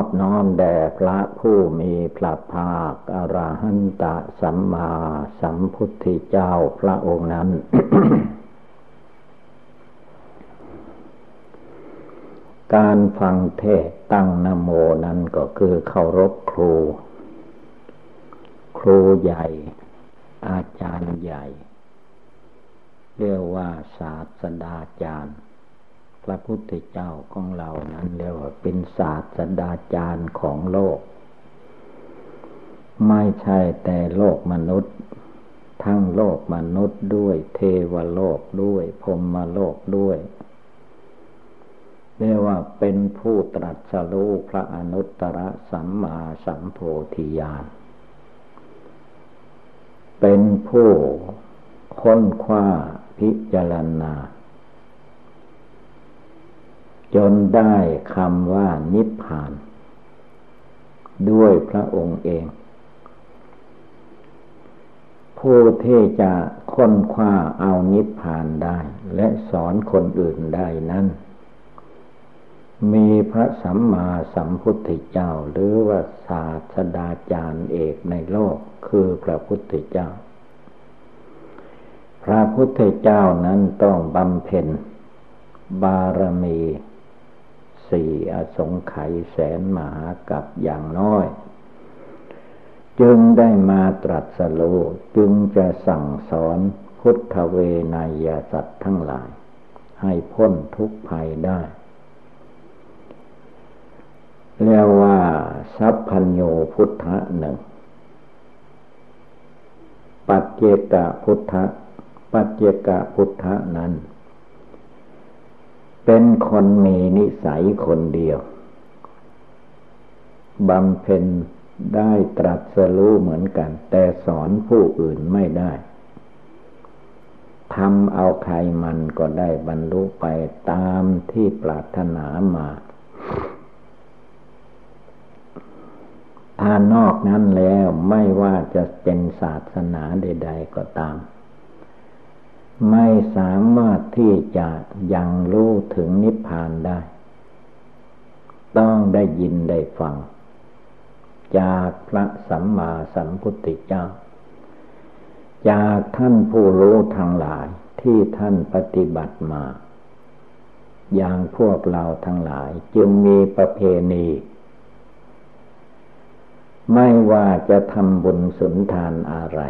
อบน้อมแด่พระผู้มีพระภาคอรหันตสัมมาสัมพุทธเจ้าพระองค์นั้น การฟังเทศตั้งนโมนั้นก็คือเคารพครู ครูใหญ่ อาจารย์ใหญ่ เรียกว่าศาสดาจารย์ พระพุทธเจ้าของเรานั้นเรียกว่าเป็นศาสดาจารย์ของโลก ไม่ใช่แต่โลกมนุษย์ ทั้งโลกมนุษย์ด้วย เทวโลกด้วยพรมโลกด้วยเรียกว่าเป็นผู้ตรัสรู้พระอนุตตรสัมมาสัมโพธิญาณ เป็นผู้ค้นคว้าพิจารณา จนได้คำว่านิพพาน ด้วยพระองค์เอง ผู้ที่จะค้นคว้าเอานิพพานได้ และสอนคนอื่นได้นั้น มีพระสัมมาสัมพุทธเจ้าหรือว่าศาสดาจารย์เอกในโลกคือพระพุทธเจ้า พระพุทธเจ้านั้นต้องบำเพ็ญบารมี สี่อสงไขยแสนมหากับอย่างน้อย จึงได้มาตรัสรู้จึงจะสั่งสอนพุทธเวนยสัตว์ทั้งหลาย ให้พ้นทุกภัยได้เรียกว่า สัพพัญโยพุทธะหนึ่ง ปัจเจกพุทธะปัจเจกพุทธะนั้น เป็นคนมีนิสัยคนเดียวบำเพ็ญได้ตรัสรู้เหมือนกัน แต่สอนผู้อื่นไม่ได้ทำเอาใครมันก็ได้บรรลุไปตามที่ปรารถนามา ถ้านอกนั้นแล้วไม่ว่าจะเป็นศาสนาใด ๆ ก็ตาม ไม่สามารถที่จะยังรู้ถึงนิพพานได้ ต้องได้ยินได้ฟัง จากพระสัมมาสัมพุทธเจ้า จากท่านผู้รู้ทั้งหลายที่ท่านปฏิบัติมา อย่างพวกเราทั้งหลายจึงมีประเพณี ไม่ว่าจะทำบุญสุนทานอะไร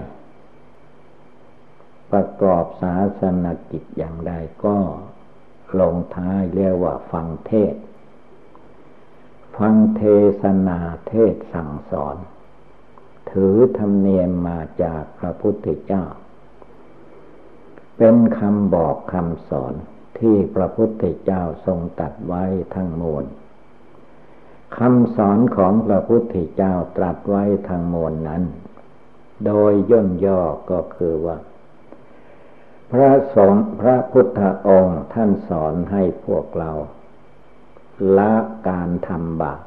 ประกอบศาสนกิจอย่างใดก็ลงท้ายเรียกว่าฟังเทศ ฟังเทศนาเทศสั่งสอน ถือธรรมเนียมมาจากพระพุทธเจ้า เป็นคำบอกคำสอนที่พระพุทธเจ้าทรงตัดไว้ทั้งมวลคำสอนของพระพุทธเจ้าตรัสไว้ทั้งมวลนั้น โดยย่นย่อก็คือว่า พระสงฆ์พระพุทธองค์ท่านสอนให้พวกเราละการทำบาป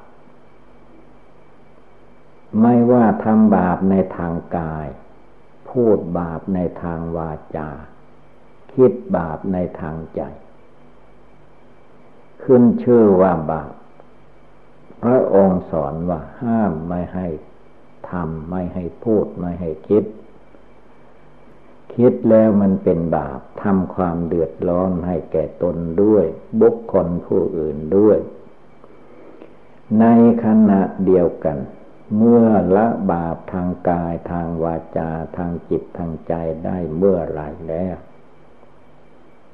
ไม่ว่าทำบาปในทางกาย พูดบาปในทางวาจา คิดบาปในทางใจ ขึ้นชื่อว่าบาป พระองค์สอนว่าห้ามไม่ให้ทำไม่ให้พูดไม่ให้คิด คิดแล้วมันเป็นบาปทำความเดือดร้อนให้แก่ตนด้วย บุคคลผู้อื่นด้วย ในขณะเดียวกัน เมื่อละบาปทางกายทางวาจาทางจิตทางใจได้เมื่อไรแล้ว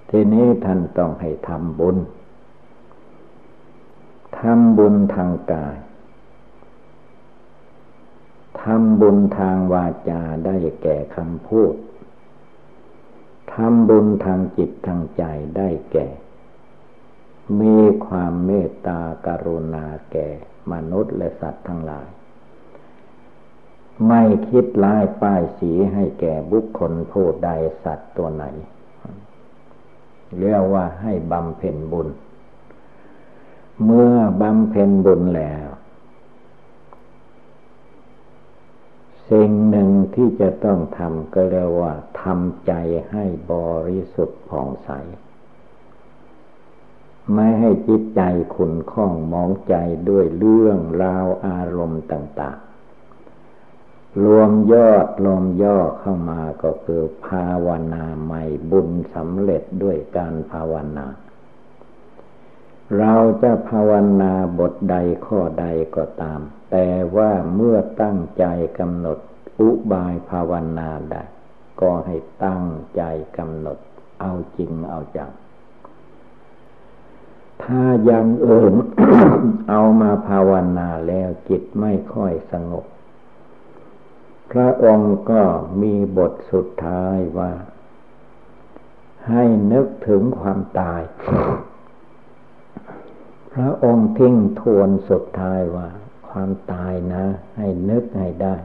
ทีนี้ท่านต้องให้ทำบุญทำบุญทางกายทำบุญทางวาจาได้แก่คำพูด ทำบุญทางจิตทางใจได้แก่ มีความเมตตากรุณาแก่ มนุษย์และสัตว์ทั้งหลาย ไม่คิดร้ายป้ายสีให้แก่บุคคลผู้ใดสัตว์ตัวไหน เรียกว่าให้บำเพ็ญบุญ เมื่อบำเพ็ญบุญแล้วสิ่งหนึ่งที่จะต้องทำก็เรียกว่า ทำใจให้บริสุทธิ์ผ่องใส ไม่ให้จิตใจขุนข้องมองใจด้วยเรื่องราวอารมณ์ต่าง ๆ รวมยอดรวมย่อเข้ามาก็คือภาวนาใหม่บุญสำเร็จด้วยการภาวนา เราจะภาวนาบทใดข้อใดก็ตาม แต่ว่าเมื่อตั้งใจกำหนดอุบายภาวนาได้ ก็ให้ตั้งใจกำหนดเอาจริงเอาจัง ถ้ายังเอิญเอามาภาวนาแล้วจิตไม่ค่อยสงบ พระองค์ก็มีบทสุดท้ายว่า ให้นึกถึงความตาย พระองค์ทิ้งทวนสุดท้ายว่า ความตายนะ ให้นึกให้ได้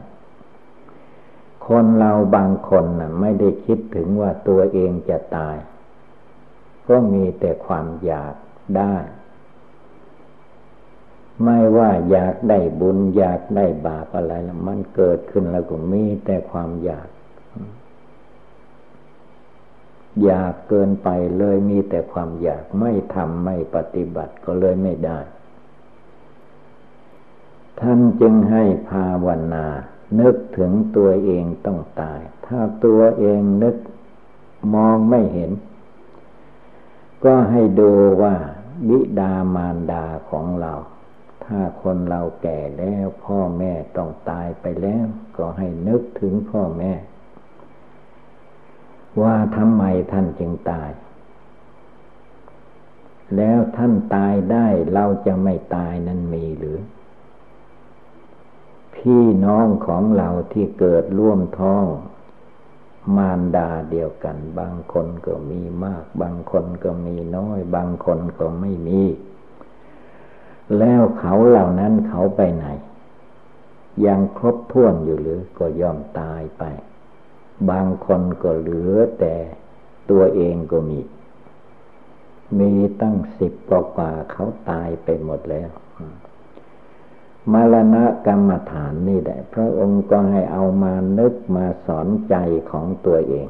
คนเราบางคนนะ่ะไม่ได้คิดถึงว่าตัวเองจะตาย ก็มีแต่ความอยากได้ ไม่ว่าอยากได้บุญอยากได้บาปอะไรแล้วมันเกิดขึ้นแล้วก็มีแต่ความอยาก อยากเกินไปเลยมีแต่ความอยากไม่ทำไม่ปฏิบัติก็เลยไม่ได้ ท่านจึงให้ภาวนา นึกถึงตัวเองต้องตาย ถ้าตัวเองนึกมองไม่เห็น ก็ให้ดูว่าบิดามารดาของเรา ถ้าคนเราแก่แล้วพ่อแม่ต้องตายไปแล้ว ก็ให้นึกถึงพ่อแม่ ว่าทำไมท่านจึงตาย แล้วท่านตายได้เราจะไม่ตายนั้นมีหรือ พี่น้องของเราที่เกิดร่วมท้อง มารดาเดียวกัน บางคนก็มีมาก บางคนก็มีน้อย บางคนก็ไม่มี แล้วเขาเหล่านั้นเขาไปไหน ยังครบถ้วนอยู่หรือก็ยอมตายไป บางคนก็เหลือแต่ตัวเองก็มี มีตั้งสิบกว่าเขาตายไปหมดแล้ว มรณะกรรมฐานนี่แหละ พระองค์ก็ให้เอามานึกมาสอนใจของตัวเอง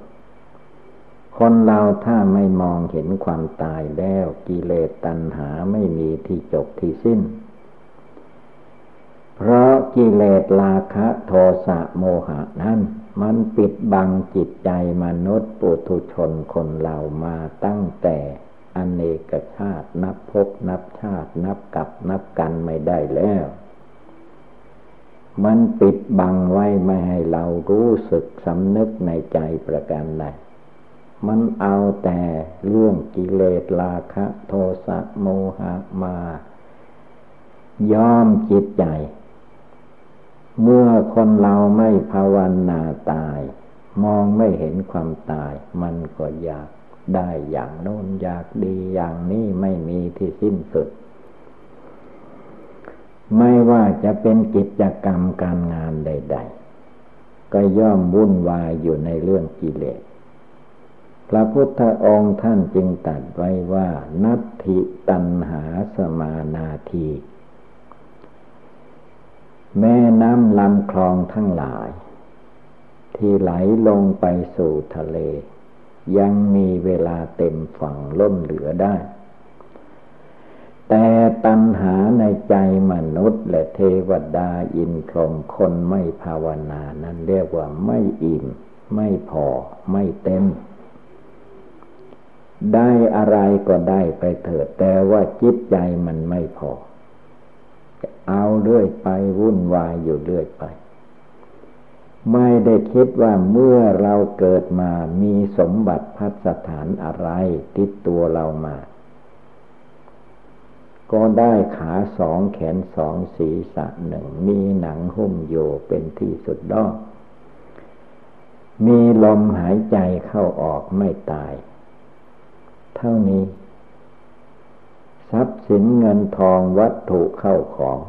คนเราถ้าไม่มองเห็นความตายแล้วกิเลสตัณหาไม่มีที่จบที่สิ้น เพราะกิเลสราคะโทสะโมหะนั้นมันปิดบังจิตใจมนุษย์ปุถุชนคนเรามาตั้งแต่อเนกชาตินับพบนับชาตินับกับนับกันไม่ได้แล้ว มันปิดบังไว้ไม่ให้เรารู้สึกสำนึกในใจประการใดมันเอาแต่เรื่องกิเลสราคะ โทสะโมหะมา ย้อมจิตใจ เมื่อคนเราไม่ภาวนาตาย มองไม่เห็นความตาย มันก็อยากได้อย่างโน้นอยากดีอย่างนี้ไม่มีที่สิ้นสุด ไม่ว่าจะเป็นกิจกรรมการงานใด ๆ ก็ย่อมวุ่นวายอยู่ในเรื่องกิเลส พระพุทธองค์ท่านจึงตัดไว้ว่า นัตถิตันหาสมานาที แม่น้ำลำคลองทั้งหลาย ที่ไหลลงไปสู่ทะเล ยังมีเวลาเต็มฝั่งล้นเหลือได้ แต่ตัณหาในใจมนุษย์และเทวดาอินทรมคนไม่ภาวนานั้นเรียกว่าไม่อิ่ม ไม่พอไม่เต็ม ได้อะไรก็ได้ไปเถิด แต่ว่าจิตใจมันไม่พอ เอาเรื่อยไปวุ่นวายอยู่เรื่อยไป ไม่ได้คิดว่าเมื่อเราเกิดมามีสมบัติพัสถานอะไรติดตัวเรามา ก็ได้ขาสองแขนสองศีรษะหนึ่ง มีหนังหุ้มโยเป็นที่สุดดอกมีลมหายใจเข้าออกไม่ตาย เท่านี้ ทรัพย์สินเงินทองวัตถุเข้าของ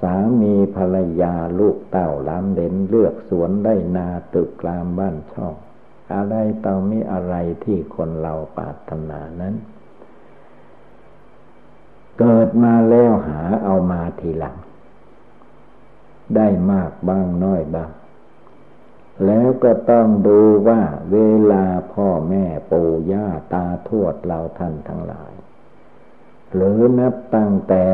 สามีภรรยาลูกเต้าล้ำเด่นเลือกสวนได้นาตึกกลามบ้านช่อง อะไรต่อมีอะไรที่คนเราปรารถนานั้น เกิดมาแล้วหาเอามาทีหลัง ได้มากบ้างน้อยบ้าง แล้วก็ต้องดูว่าเวลาพ่อแม่ปู่ย่าตาทวดเราท่านทั้งหลาย หรือนับตั้งแต่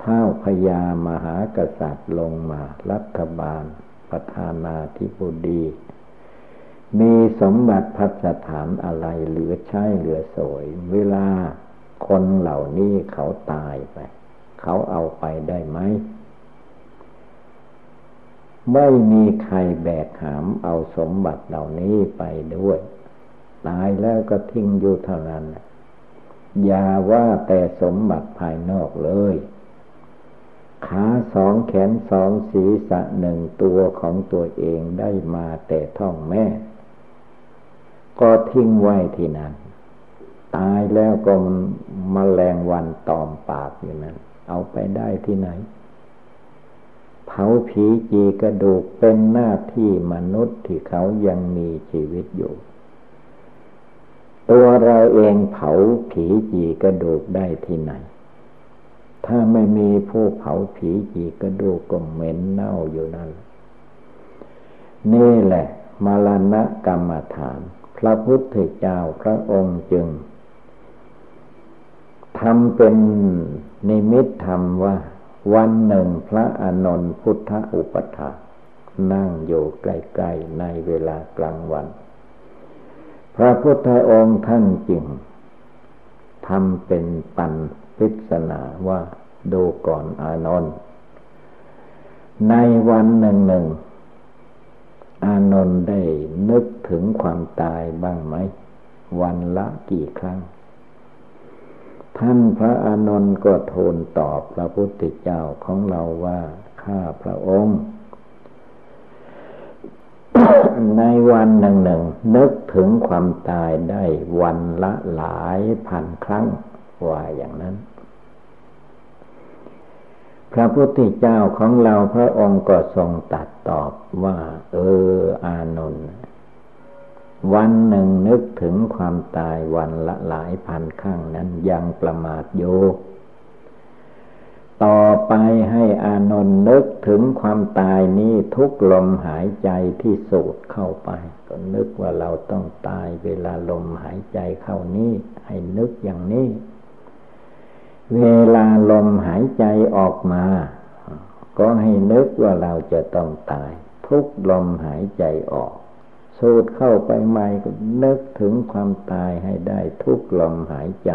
เท้าพญามหากษัตริย์ลงมารัฐบาลประธานาธิบดี มีสมบัติพัฒฐานอะไรเหลือใช้เหลือสวย เวลา คนเหล่านี้เขาตายไป เขาเอาไปได้ไหม ไม่มีใครแบกหามเอาสมบัติเหล่านี้ไปด้วย ตายแล้วก็ทิ้งอยู่เท่านั้น อย่าว่าแต่สมบัติภายนอกเลย ขาสองแขนสองศีรษะหนึ่งตัวของตัวเองได้มาแต่ท้องแม่ ก็ทิ้งไว้ที่นั่น ตายแล้วก็มแมลงวันตอมปากอยู่นั้นเอาไปได้ที่ไหน เผาผีจีกระดูกเป็นหน้าที่มนุษย์ที่เขายังมีชีวิตอยู่ ตัวเราเองเผาผีจีกระดูกได้ที่ไหน ถ้าไม่มีผู้เผาผีจีกระดูกก็เหม็นเน่าอยู่นั่นนี่แหละมรณะกรรมฐาน พระพุทธเจ้าพระองค์จึง ทำเป็นนิมิตธรรมว่า วันหนึ่งพระอานนท์พุทธอุปถานั่งอยู่ใกล้ๆในเวลากลางวัน พระพุทธองค์ท่านจึงทำเป็นปันพิศนาว่าดูก่อนอานนท์ในวันหนึ่งหนึ่งอานนท์ได้นึกถึงความตายบ้างไหม วันละกี่ครั้ง ท่านพระอานนท์ก็ทูลตอบพระพุทธเจ้าของเราว่าข้าพระองค์ ในวันหนึ่งหนึ่งนึกถึงความตายได้วันละหลายพันครั้งว่าอย่างนั้น พระพุทธเจ้าของเราพระองค์ก็ทรงตัดตอบว่า เออ อานนท์ วันหนึ่งนึกถึงความตายวันละหลายพันครั้งนั้นยังประมาทโยต่อไปให้อานนท์นึกถึงความตายนี้ทุกลมหายใจที่สูดเข้าไป ก็นึกว่าเราต้องตายเวลาลมหายใจเข้านี้ให้นึกอย่างนี้ เวลาลมหายใจออกมา ก็ให้นึกว่าเราจะต้องตาย ทุกลมหายใจออก สูดเข้าไปใหม่ก็นึกถึงความตายให้ได้ทุกลมหายใจ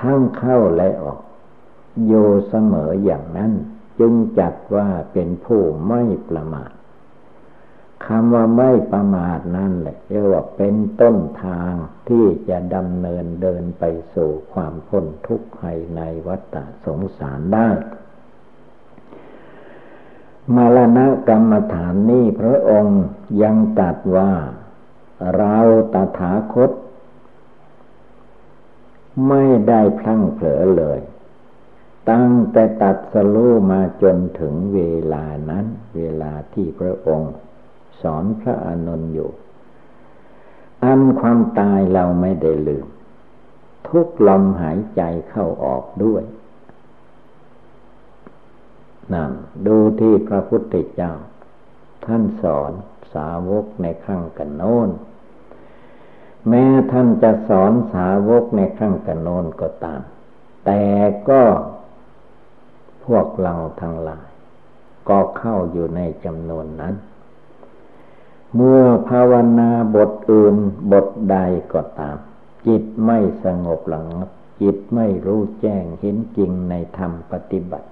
ทั้งเข้าและออก โยเสมออย่างนั้น จึงจัดว่าเป็นผู้ไม่ประมาทคำว่าไม่ประมาทนั่นแหละเรียกว่าเป็นต้นทางที่จะดำเนินเดินไปสู่ความพ้นทุกข์ภายในวัฏสงสารได้ มรณะกรรมฐานนี้พระองค์ยังตัดว่า เราตถาคต ไม่ได้พลั้งเผลอเลย ตั้งแต่ตัดสลูมาจนถึงเวลานั้น เวลาที่พระองค์ สอนพระอนนท์อยู่ อันความตายเราไม่ได้ลืม ทุกลมหายใจเข้าออกด้วย นั่นดูที่พระพุทธเจ้า ท่านสอนสาวกในขั้งกันโน้น แม้ท่านจะสอนสาวกในขั้งกันโน้นก็ตาม แต่ก็พวกเราทั้งหลาย ก็เข้าอยู่ในจำนวนนั้น เมื่อภาวนาบทอื่นบทใดก็ตาม จิตไม่สงบหลังจิตไม่รู้แจ้งเห็นจริงในธรรมปฏิบัติ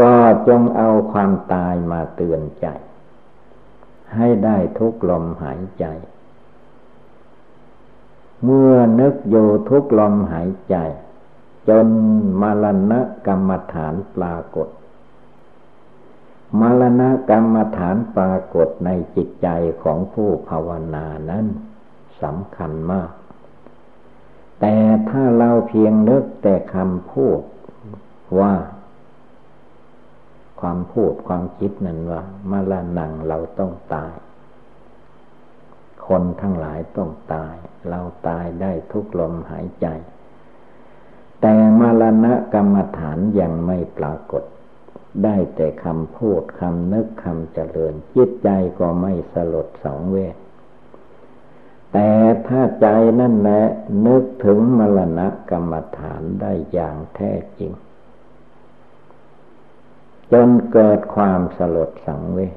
ก็จงเอาความตายมาเตือนใจ ให้ได้ทุกลมหายใจ เมื่อนึกโยทุกลมหายใจ จนมรณะกรรมฐานปรากฏ มรณะกรรมฐานปรากฏในจิตใจของผู้ภาวนานั้นสำคัญมาก แต่ถ้าเราเพียงนึกแต่คำพูดว่า ความพูดความคิดนั้นว่ามรณะเราต้องตาย คนทั้งหลายต้องตาย เราตายได้ทุกลมหายใจ แต่มรณะกรรมฐานยังไม่ปรากฏ ได้แต่คำพูดคำนึกคำเจริญจิตใจก็ไม่สลดสองเวทแต่ถ้าใจนั่นแหละนึกถึงมรณะกรรมฐานได้อย่างแท้จริง จนเกิดความสลดสังเวช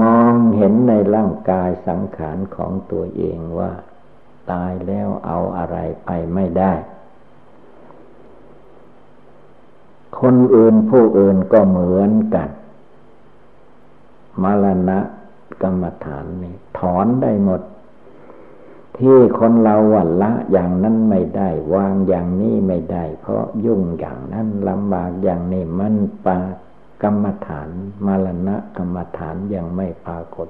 มองเห็นในร่างกายสังขารของตัวเองว่า ตายแล้วเอาอะไรไปไม่ได้ คนอื่นผู้อื่นก็เหมือนกัน มรณะกรรมฐานนี่ถอนได้หมด ที่คนเราวันละอย่างนั้นไม่ได้ วางอย่างนี้ไม่ได้ เพราะยุ่งอย่างนั้นลำบากอย่างนี้มันปากรรมฐาน มรณะกรรมฐานยังไม่ปรากฏ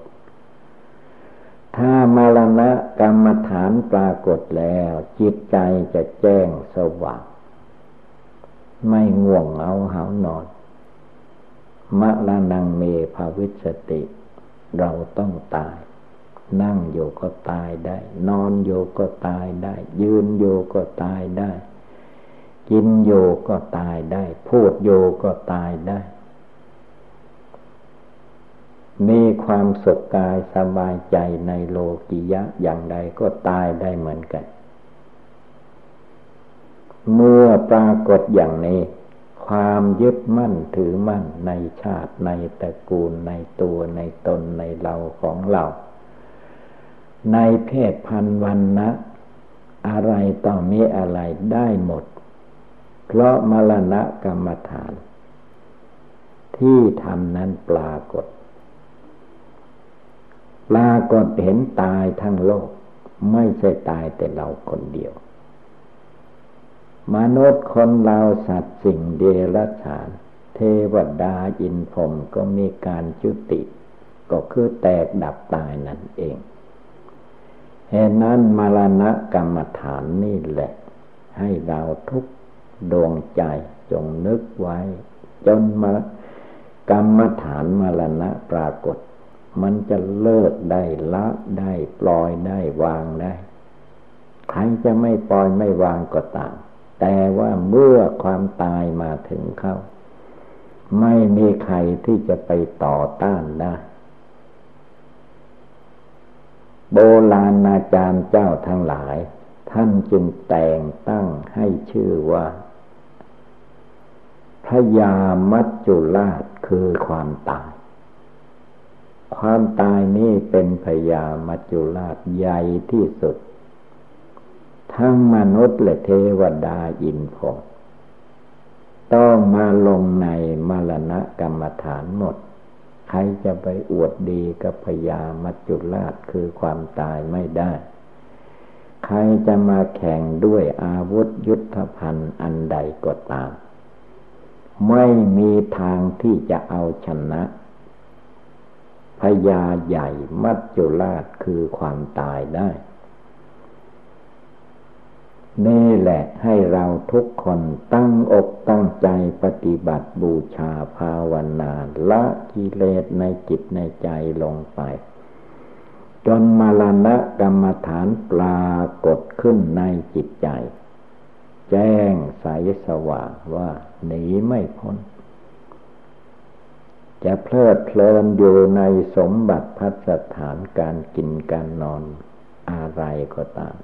ถ้ามรณะกรรมฐานปรากฏแล้ว จิตใจจะแจ้งสว่าง ไม่ง่วงเอาหานอนมะละนังเมภาวิสติ เราต้องตาย นั่งอยู่ก็ตายได้ นอนอยู่ก็ตายได้ ยืนอยู่ก็ตายได้ กินอยู่ก็ตายได้ พูดอยู่ก็ตายได้ มีความสุขกายสบายใจในโลกิยะอย่างใดก็ตายได้เหมือนกัน เมื่อปรากฏอย่างนี้ความยึดมั่นถือมั่นในชาติในตระกูลในตัวในตนในเราของเรา ในเพศพันวันนะอะไรต่อมีอะไรได้หมด เพราะมรณะกรรมฐาน ที่ทำนั้นปรากฏ ปรากฏเห็นตายทั้งโลก ไม่ใช่ตายแต่เราคนเดียว มนุษย์คนเราสัตว์สิ่งเดรัจฉาน เทวดาอินพรมก็มีการจุติ ก็คือแตกดับตายนั่นเอง เหตุนั้นมรณะกรรมฐานนี่แหละ ให้เราทุกดวงใจจงนึกไว้ จนมากรรมฐานมรณะปรากฏ มันจะเลิกได้ละได้ปล่อยได้วางได้ใครจะไม่ปล่อยไม่วางก็ตาม แต่ว่าเมื่อความตายมาถึงเข้าไม่มีใครที่จะไปต่อต้านได้ โบราณอาจารย์เจ้าทั้งหลาย ท่านจึงแต่งตั้งให้ชื่อว่าพระยามัจจุราชคือความตาย ความตายนี้เป็นพยามัจจุราชใหญ่ที่สุด ทั้งมนุษย์และเทวดาอินพรมต้องมาลงในมรณะกรรมฐานหมด ใครจะไปอวดดีกับพยามัจจุราชคือความตายไม่ได้ ใครจะมาแข่งด้วยอาวุธยุทธภัณฑ์อันใดก็ตาม ไม่มีทางที่จะเอาชนะพยาใหญ่มัจจุราชคือความตายได้ นี่แหละให้เราทุกคนตั้งอกตั้งใจปฏิบัติบูชาภาวนาละกิเลสในจิตในใจลงไป จนมรณะกรรมฐานปรากฏขึ้นในจิตใจ แจ้งใสสว่างว่าหนีไม่พ้น จะเพลิดเพลินอยู่ในสมบัติพัสถานการกินการนอนอะไรก็ตาม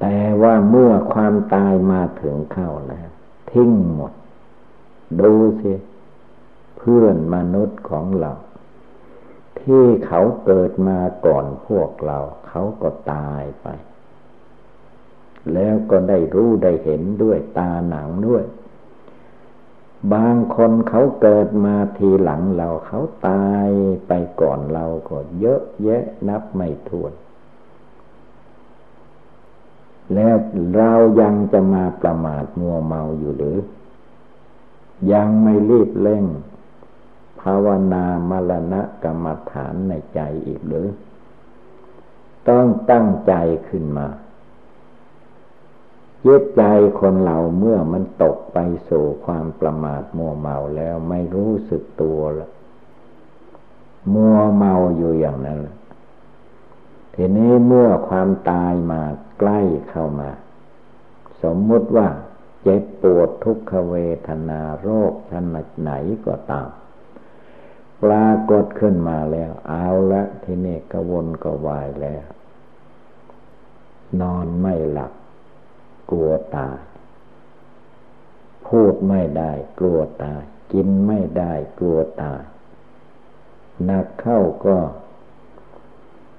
แต่ว่าเมื่อความตายมาถึงเข้าแล้ว ทิ้งหมด ดูสิเพื่อนมนุษย์ของเรา ที่เขาเกิดมาก่อนพวกเรา เขาก็ตายไป แล้วก็ได้รู้ได้เห็นด้วยตาหนังด้วย บางคนเขาเกิดมาทีหลังเรา เขาตายไปก่อนเราก็เยอะแยะนับไม่ถ้วน แล้วเรายังจะมาประมาทมัวเมาอยู่หรือ ยังไม่รีบเร่ง ภาวนามรณะกรรมฐานในใจอีกหรือ ต้องตั้งใจขึ้นมาจิตใจคนเราเมื่อมันตกไปสู่ความประมาทมัวเมาแล้วไม่รู้สึกตัวละมัวเมาอยู่อย่างนั้นทีนี้เมื่อความตายมา ใกล้เข้ามา สมมุติว่าเจ็บปวดทุกขเวทนาโรคชนิดไหนก็ตาม ปรากฏขึ้นมาแล้ว เอาละทีนี้กวนก็วายแล้ว นอนไม่หลับกลัวตาย พูดไม่ได้กลัวตาย กินไม่ได้กลัวตายนักเข้าก็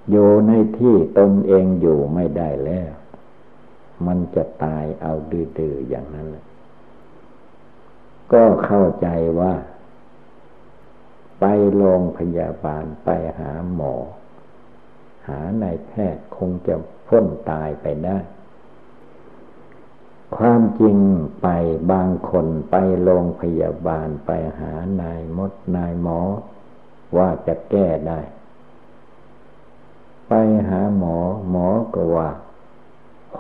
อยู่ในที่ตนเองอยู่ไม่ได้แล้ว มันจะตายเอาดื้อๆอย่างนั้นเลยก็เข้าใจว่า ไปโรงพยาบาลไปหาหมอ หานายแพทย์คงจะพ้นตายไปได้ ความจริงไปบางคนไปโรงพยาบาลไปหานายมดนายหมอ ว่าจะแก้ได้ ไปหาหมอ หมอก็ว่า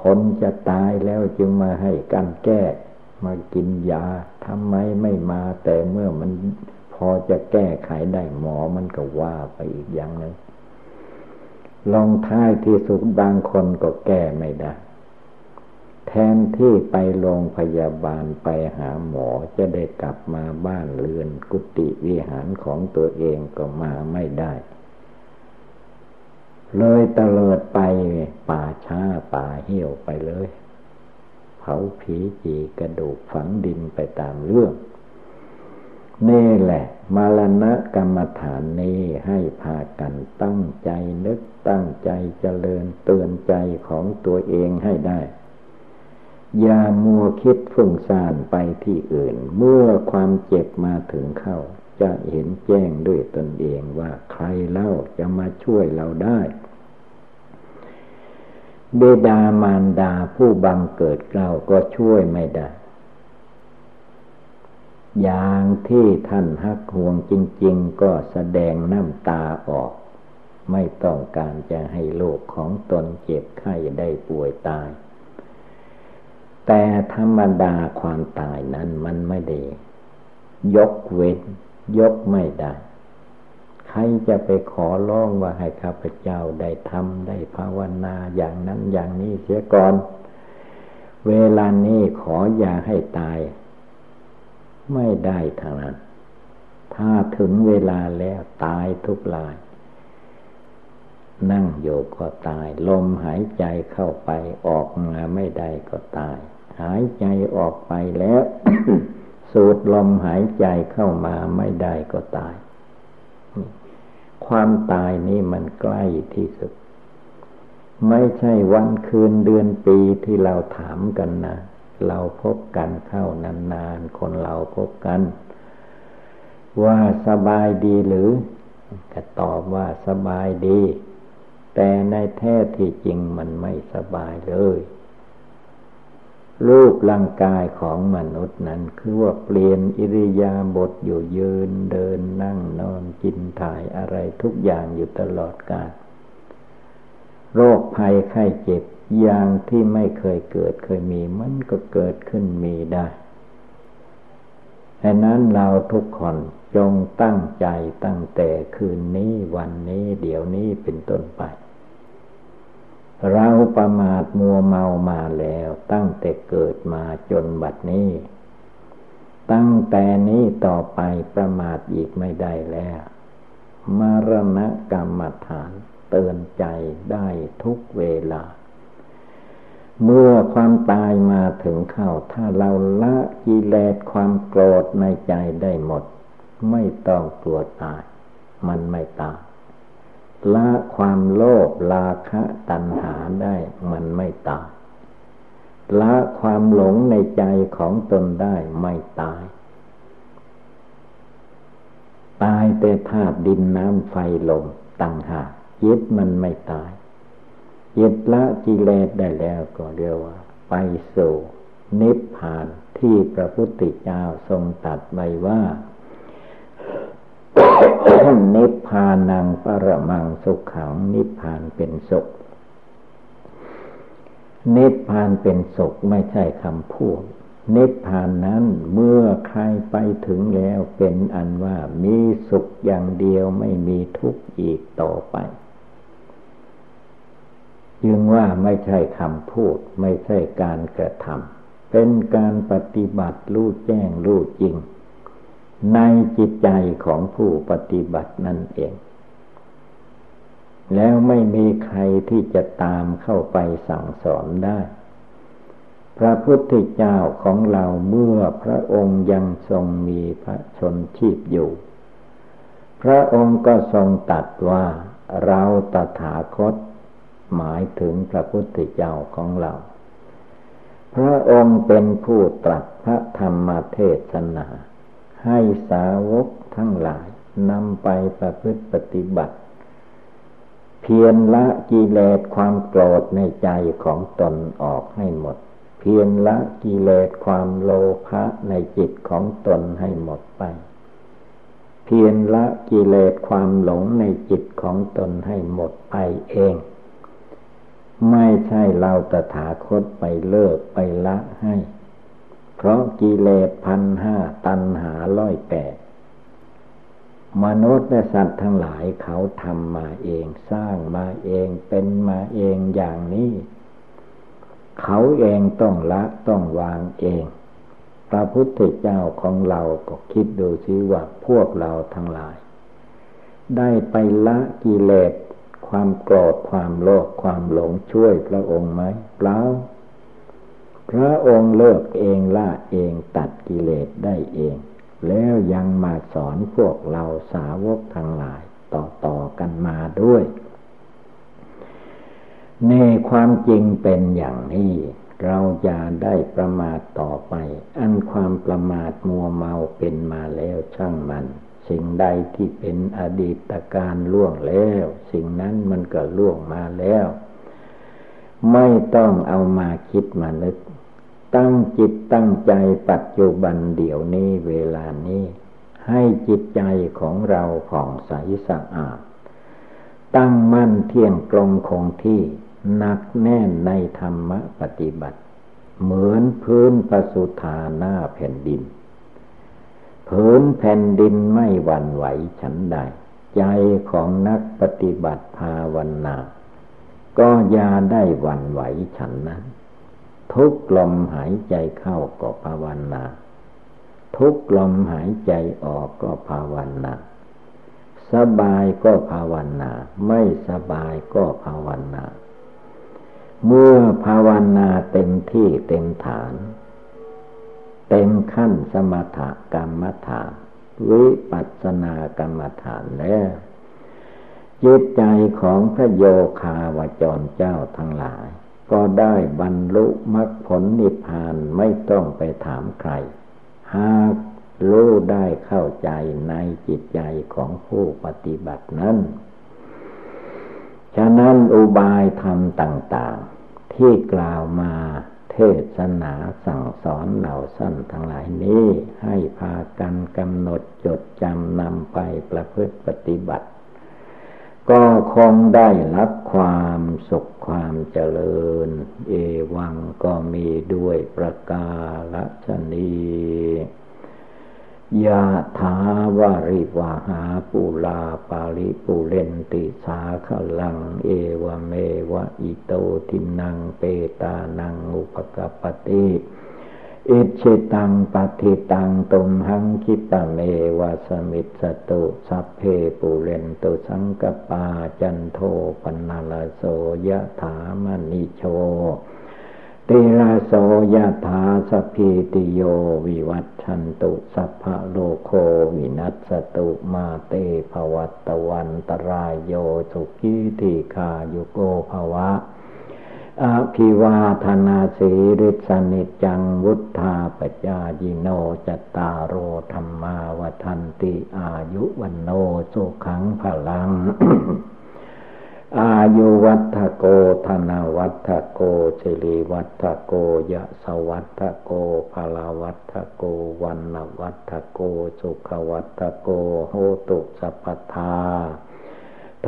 คนจะตายแล้วจึงมาให้กันแก้ มากินยาทำไมไม่มาแต่เมื่อมันพอจะแก้ไขได้หมอมันก็ว่าไปอีกอย่างหนึ่งลองท้ายที่สุดบางคนก็แก้ไม่ได้ แทนที่ไปโรงพยาบาลไปหาหมอจะได้กลับมาบ้านเรือนกุฏิวิหารของตัวเองก็มาไม่ได้ เลยเตลิดไปป่าช้าป่าเหี่ยวไปเลย เผาผีจีกระดูกฝังดินไปตามเรื่อง นี่แหละมรณะกรรมฐานนี้ให้พากันตั้งใจนึกตั้งใจเจริญเตือนใจของตัวเองให้ได้ อย่ามัวคิดฟุ้งซ่านไปที่อื่น เมื่อความเจ็บมาถึงเข้า จะเห็นแจ้งด้วยตนเองว่าใครเล่าจะมาช่วยเราได้ เบดามารดาผู้บังเกิดเราก็ช่วยไม่ได้ อย่างที่ท่านฮักห่วงจริง ๆ ก็แสดงน้ำตาออก ไม่ต้องการจะให้โลกของตนเจ็บไข้ได้ป่วยตายแต่ธรรมดาความตายนั้นมันไม่ได้ยกเว้น ยกไม่ได้ ใครจะไปขอร้องว่าให้ข้าพเจ้าได้ทำได้ภาวนาอย่างนั้นอย่างนี้เสียก่อน เวลานี้ขออย่าให้ตาย ไม่ได้ทางนั้น ถ้าถึงเวลาแล้วตายทุกลาย นั่งโยกก็ตาย ลมหายใจเข้าไปออกมาไม่ได้ก็ตาย หายใจออกไปแล้ว สูดลมหายใจเข้ามาไม่ได้ก็ตาย ความตายนี่มันใกล้ที่สุด ไม่ใช่วันคืนเดือนปีที่เราถามกันนะ เราพบกันเข้านานๆ คนเราพบกัน ว่าสบายดีหรือก็ตอบว่าสบายดี แต่ในแท้ที่จริงมันไม่สบายเลย รูปร่างกายของมนุษย์นั้น คือว่าเปลี่ยนอิริยาบถอยู่ยืนเดินนั่งนอนกินถ่ายอะไรทุกอย่างอยู่ตลอดกาลโรคภัยไข้เจ็บอย่างที่ไม่เคยเกิดเคยมีมันก็เกิดขึ้นมีได้ดังนั้นเราทุกคนจงตั้งใจตั้งแต่คืนนี้วันนี้เดี๋ยวนี้เป็นต้นไป เราประมาทมัวเมามาแล้วตั้งแต่เกิดมาจนบัดนี้ ตั้งแต่นี้ต่อไปประมาทอีกไม่ได้แล้ว มรณะกรรมฐานเตือนใจได้ทุกเวลา เมื่อความตายมาถึงเข้า ถ้าเราละกิเลสความโกรธในใจได้หมด ไม่ต้องกลัวตาย มันไม่ตาย ละความโลภราคะตัณหาได้มันไม่ตาย ละความหลงในใจของตนได้ไม่ตาย ตายแต่ธาตุดินน้ำไฟลมตั้งหากจิตมันไม่ตายจิตละกิเลสได้แล้วก็เรียกว่า ไปสู่นิพพานที่พระพุทธเจ้าทรงตัดไว้ว่า นิพพานังปรมังสุขขังนิพพานเป็นสุข นิพพานเป็นสุขไม่ใช่คำพูด นิพพานนั้นเมื่อใครไปถึงแล้วเป็นอันว่ามีสุขอย่างเดียวไม่มีทุกข์อีกต่อไปยึงว่าไม่ใช่คำพูดไม่ใช่การกระทำเป็นการปฏิบัติรู้แจ้งรู้จริง ในจิตใจของผู้ปฏิบัตินั่นเอง แล้วไม่มีใครที่จะตามเข้าไปสั่งสอนได้ พระพุทธเจ้าของเราเมื่อพระองค์ยังทรงมีพระชนชีพอยู่ พระองค์ก็ทรงตัดว่าเราตถาคต หมายถึงพระพุทธเจ้าของเรา พระองค์เป็นผู้ตรัสพระธรรมเทศนา ให้สาวกทั้งหลายนำไปประพฤติปฏิบัติ เพียรละกิเลสความโกรธในใจของตนออกให้หมด เพียรละกิเลสความโลภะในจิตของตนให้หมดไป เพียรละกิเลสความหลงในจิตของตนให้หมดไปเอง ไม่ใช่เราตถาคตไปเลิกไปละให้ กิเลสพันห้าตันหาร้อยแปดมนุษย์และสัตว์ทั้งหลายเขาทำมาเองสร้างมาเองเป็นมาเองอย่างนี้ เขาเองต้องละต้องวางเอง พระพุทธเจ้าของเราก็คิดดูสิว่าพวกเราทั้งหลาย ได้ไปละกิเลสความโกรธความโลภความหลงช่วยพระองค์ไหมเปล่า พระองค์เลิกเองละเองตัดกิเลสได้เอง แล้วยังมาสอนพวกเราสาวกทั้งหลายต่อต่อกันมาด้วยในความจริงเป็นอย่างนี้ เราจะได้ประมาทต่อไป อันความประมาทมัวเมาเป็นมาแล้วช่างมัน สิ่งใดที่เป็นอดีตการล่วงแล้ว สิ่งนั้นมันก็ล่วงมาแล้ว ไม่ต้องเอามาคิดมานึก ตั้งจิตตั้งใจปัจจุบันเดี๋ยวนี้เวลานี้ ให้จิตใจของเราผ่องใสสะอาด ตั้งมั่นเที่ยงตรงคงที่หนักแน่นในธรรมปฏิบัติ เหมือนพื้นประสุธาหน้าแผ่นดินพื้นแผ่นดินไม่หวั่นไหวฉันใด ใจของนักปฏิบัติภาวนา ก็ยาได้หวั่นไหวฉันนั้น ทุกลมหายใจเข้าก็ภาวนา ทุกลมหายใจออกก็ภาวนา สบายก็ภาวนา ไม่สบายก็ภาวนา เมื่อภาวนาเต็มที่เต็มฐาน เต็มขั้นสมถกรรมฐาน วิปัสสนากรรมฐานแล้วจิตใจของพระโยคาวจรเจ้าทั้งหลาย ก็ได้บรรลุมรรคผลนิพพานไม่ต้องไปถามใคร หากรู้ได้เข้าใจในจิตใจของผู้ปฏิบัตินั้น ฉะนั้นอุบายธรรมต่าง ๆ ที่กล่าวมาเทศนาสั่งสอนเหล่าสั้นทั้งหลายนี้ ให้พากันกำหนดจดจำนำไปประพฤติปฏิบัติ ก็คงได้รับความสุขความเจริญ เอวังก็มีด้วยประกาศนียะถาวาริวาหาปุลาปาลิปุเรนติสาขลัง เอวเมวะอิโตทินังเปตานังอุปกปติ อิชิตังปฏิตังตุมหังคิปะเมวะสมิตสตุสัพเพปุเรนตุสังกปาจันโทปนาลโสยะถามณิโชติลาโสยะถาสพีติโยวิวัตชันตุสัพพะโลโควินัสตุมาเตภวัตวันตรายโยสุขีติคายุโกภวะ อภิวาธนาสีริสนิจังวุธาปจายิโนจตารโอธรรมาวทันติอายุวันโนสุขังพลัง อายุวัฏโกธนาวัฏโกสิริวัฏโกยะสวัฏโกภลาวัฏโกวันวัฏโกสุขวัฏโกโหตุสัพพทา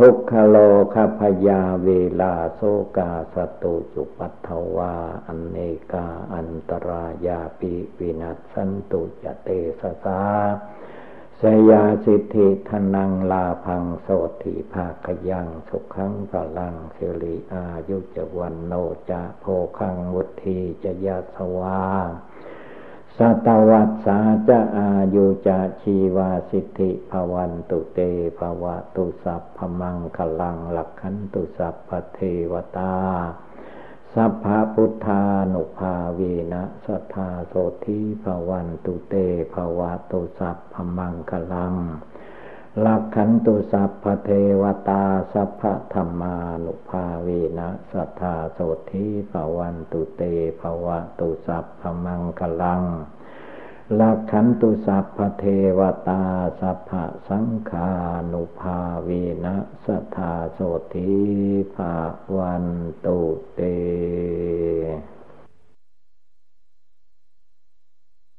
ทุกขโลคพยาเวลาโซกาสตุจุปัตถวาอันเนกาอันตรายาปิวินัสสันตุจเตสสาสยาสิทธิทนังลาพังโสติภาคยังสุขังพลังเสริอายุจวันโนจะโพคังวุธีจะยาสวาส สัตวัตสาจะอายุจะชีวาสิทธิภวันตุเตภวะตุสัพพมังคลังหลักขันตุสัพพเทวตา สัพพพุทธานุภาเวนะสัทธาโสธิภวันตุเตภวะตุสัพพมังคลัง ลักขันตุสัพพเทวตาสัพพธรรมานุภาเวนะสัทธาโสธิภวันตุเตภวะตุสัพพมังคลังลักขันตุสัพพเทวตาสัพพสังขานุภาเวนะสัทธาโสธิภวันตุเต